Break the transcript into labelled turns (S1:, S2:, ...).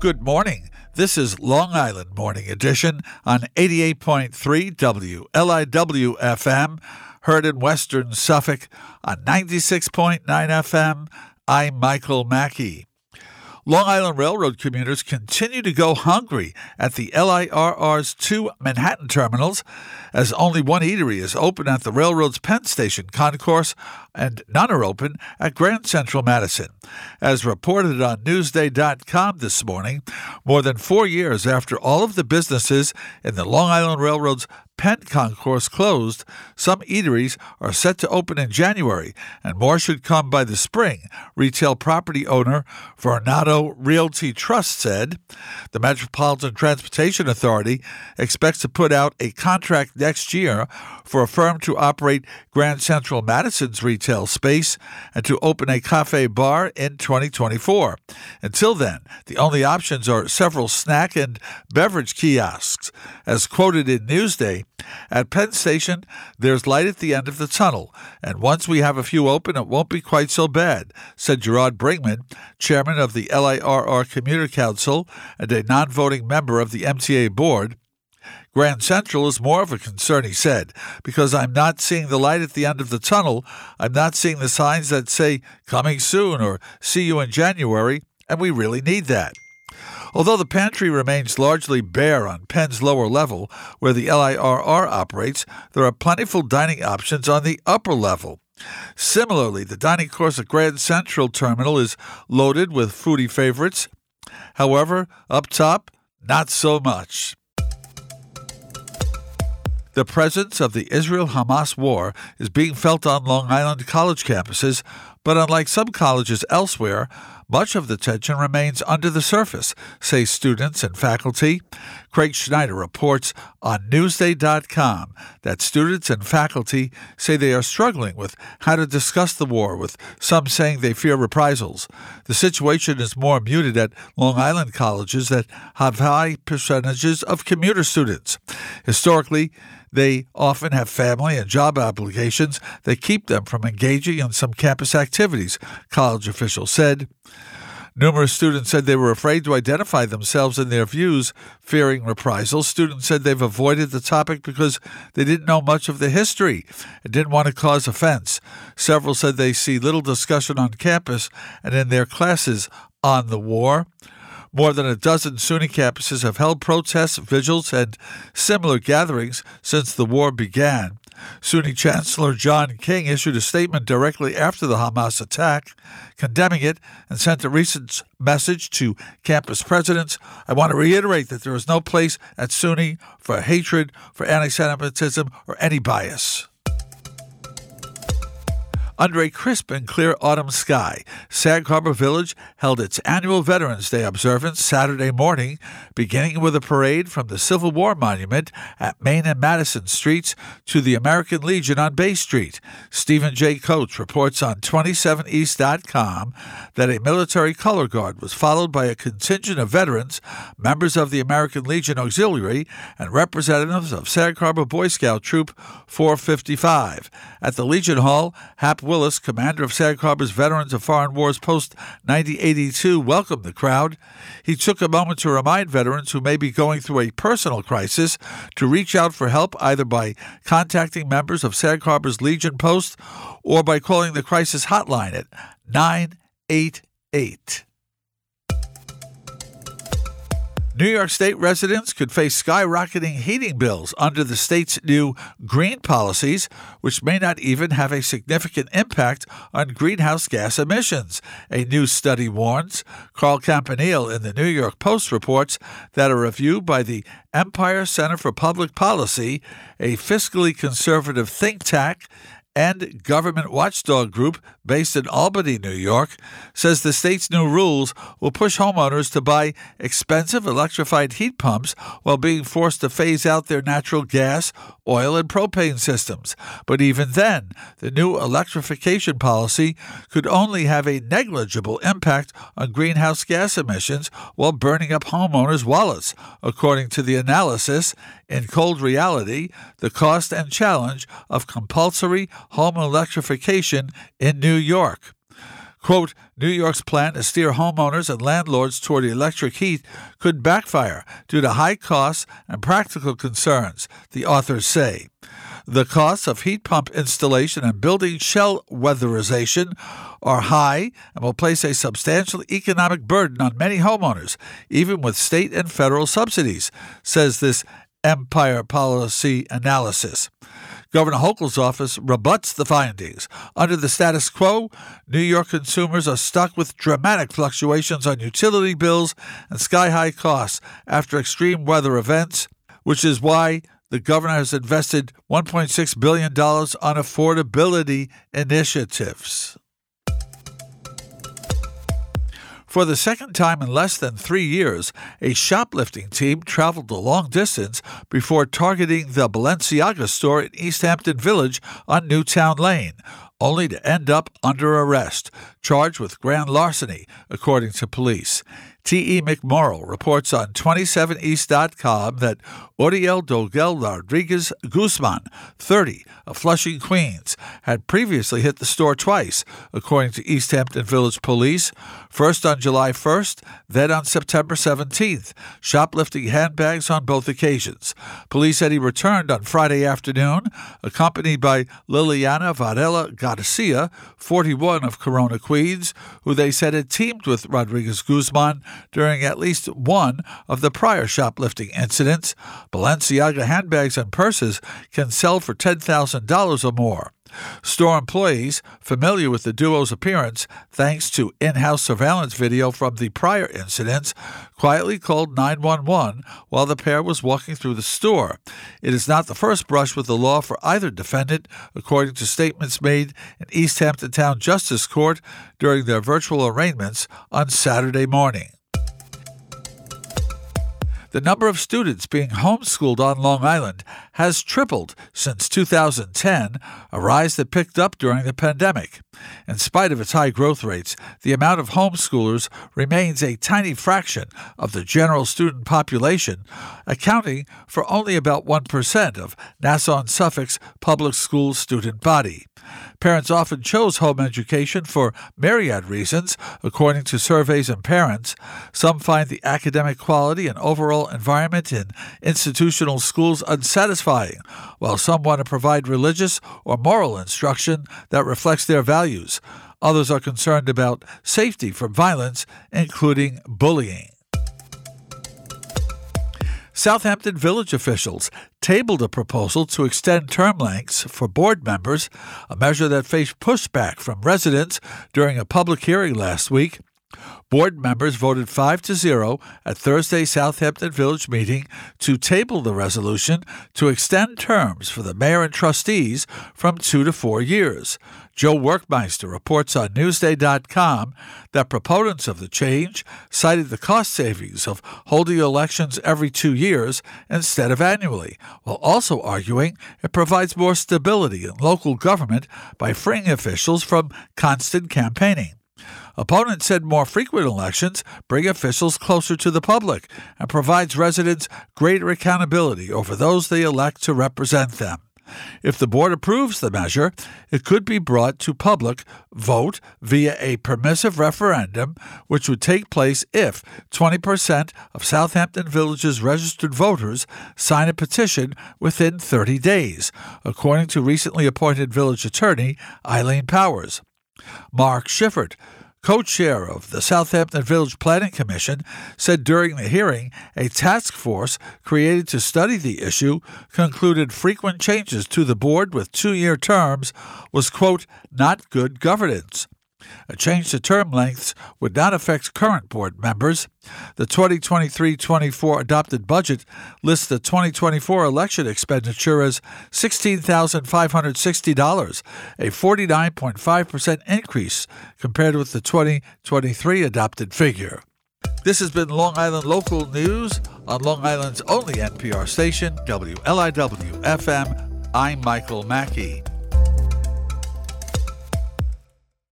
S1: Good morning. This is Long Island Morning Edition on 88.3 WLIW FM, heard in Western Suffolk on 96.9 FM. I'm Michael Mackey. Long Island Railroad commuters continue to go hungry at the LIRR's two Manhattan terminals, as only one eatery is open at the railroad's Penn Station concourse and none are open at Grand Central Madison. As reported on Newsday.com this morning, more than four years after all of the businesses in the Long Island Railroad's Penn Concourse closed, some eateries are set to open in January, and more should come by the spring, retail property owner Vornado Realty Trust said. The Metropolitan Transportation Authority expects to put out a contract next year for a firm to operate Grand Central Madison's retail space and to open a cafe bar in 2024. Until then, the only options are several snack and beverage kiosks. As quoted in Newsday, at Penn Station, there's light at the end of the tunnel, and once we have a few open, it won't be quite so bad, said Gerard Bringmann, chairman of the LIRR Commuter Council and a non voting member of the MTA board. Grand Central is more of a concern, he said, because I'm not seeing the light at the end of the tunnel. I'm not seeing the signs that say coming soon or see you in January, and we really need that. Although the pantry remains largely bare on Penn's lower level, where the LIRR operates, there are plentiful dining options on the upper level. Similarly, the dining course at Grand Central Terminal is loaded with foodie favorites. However, up top, not so much. The presence of the Israel Hamas war is being felt on Long Island college campuses, but unlike some colleges elsewhere, much of the tension remains under the surface, say students and faculty. Craig Schneider reports on Newsday.com that students and faculty say they are struggling with how to discuss the war, with some saying they fear reprisals. The situation is more muted at Long Island colleges that have high percentages of commuter students. Historically, they often have family and job obligations that keep them from engaging in some campus activities, college officials said. Numerous students said they were afraid to identify themselves and their views, fearing reprisals. Students said they've avoided the topic because they didn't know much of the history and didn't want to cause offense. Several said they see little discussion on campus and in their classes on the war. More than a dozen SUNY campuses have held protests, vigils, and similar gatherings since the war began. SUNY Chancellor John King issued a statement directly after the Hamas attack, condemning it, and sent a recent message to campus presidents. I want to reiterate that there is no place at SUNY for hatred, for anti Semitism, or any bias. Under a crisp and clear autumn sky, Sag Harbor Village held its annual Veterans Day observance Saturday morning, beginning with a parade from the Civil War Monument at Main and Madison Streets to the American Legion on Bay Street. Stephen J. Coates reports on 27east.com that a military color guard was followed by a contingent of veterans, members of the American Legion Auxiliary, and representatives of Sag Harbor Boy Scout Troop 455. At the Legion Hall, Hap Willis, commander of Sag Harbor's Veterans of Foreign Wars Post 9082, welcomed the crowd. He took a moment to remind veterans who may be going through a personal crisis to reach out for help either by contacting members of Sag Harbor's Legion Post or by calling the crisis hotline at 988. New York State residents could face skyrocketing heating bills under the state's new green policies, which may not even have a significant impact on greenhouse gas emissions. A new study warns. Carl Campanile in the New York Post reports that a review by the Empire Center for Public Policy, a fiscally conservative think tank, and government watchdog group based in Albany, New York, says the state's new rules will push homeowners to buy expensive electrified heat pumps while being forced to phase out their natural gas, oil, and propane systems. But even then, the new electrification policy could only have a negligible impact on greenhouse gas emissions while burning up homeowners' wallets, according to the analysis in Cold Reality The Cost and Challenge of Compulsory Home Electrification in New York. Quote, New York's plan to steer homeowners and landlords toward electric heat could backfire due to high costs and practical concerns, the authors say. The costs of heat pump installation and building shell weatherization are high and will place a substantial economic burden on many homeowners, even with state and federal subsidies, says this Empire Policy Analysis. Governor Hochul's office rebuts the findings. Under the status quo, New York consumers are stuck with dramatic fluctuations on utility bills and sky high costs after extreme weather events, which is why the governor has invested $1.6 billion on affordability initiatives. For the second time in less than three years, a shoplifting team traveled a long distance before targeting the Balenciaga store in East Hampton Village on Newtown Lane, only to end up under arrest, charged with grand larceny, according to police. T.E. McMorrow reports on 27east.com that Oriel Dogel Rodriguez Guzman, 30, of Flushing, Queens, had previously hit the store twice, according to East Hampton Village Police, first on July 1st, then on September 17th, shoplifting handbags on both occasions. Police said he returned on Friday afternoon, accompanied by Liliana Varela Garcia, 41, of Corona, Queens, who they said had teamed with Rodriguez Guzman during at least one of the prior shoplifting incidents. Balenciaga handbags and purses can sell for $10,000 or more. Store employees, familiar with the duo's appearance thanks to in house surveillance video from the prior incidents, quietly called 911 while the pair was walking through the store. It is not the first brush with the law for either defendant, according to statements made in East Hampton Town Justice Court during their virtual arraignments on Saturday morning. The number of students being homeschooled on Long Island has tripled since 2010, a rise that picked up during the pandemic. In spite of its high growth rates, the amount of homeschoolers remains a tiny fraction of the general student population, accounting for only about 1% of Nassau and Suffolk's public school student body. Parents often chose home education for myriad reasons, according to surveys and parents. Some find the academic quality and overall environment in institutional schools unsatisfying, while some want to provide religious or moral instruction that reflects their values. Others are concerned about safety from violence, including bullying. Southampton Village officials tabled a proposal to extend term lengths for board members, a measure that faced pushback from residents during a public hearing last week. Board members voted 5 to 0 at Thursday's Southampton Village meeting to table the resolution to extend terms for the mayor and trustees from 2 to 4 years. Joe Werkmeister reports on Newsday.com that proponents of the change cited the cost savings of holding elections every two years instead of annually, while also arguing it provides more stability in local government by freeing officials from constant campaigning. Opponents said more frequent elections bring officials closer to the public and provides residents greater accountability over those they elect to represent them. If the board approves the measure, it could be brought to public vote via a permissive referendum, which would take place if 20% of Southampton Village's registered voters sign a petition within 30 days, according to recently appointed village attorney Eileen Powers. Mark Schiffert, co chair of the Southampton Village Planning Commission, said during the hearing a task force created to study the issue concluded frequent changes to the board with two year terms was, quote, not good governance. A change to term lengths would not affect current board members. The 2023 24 adopted budget lists the 2024 election expenditure as $16,560, a 49.5% increase compared with the 2023 adopted figure. This has been Long Island Local News on Long Island's only NPR station, WLIW FM. I'm Michael Mackey.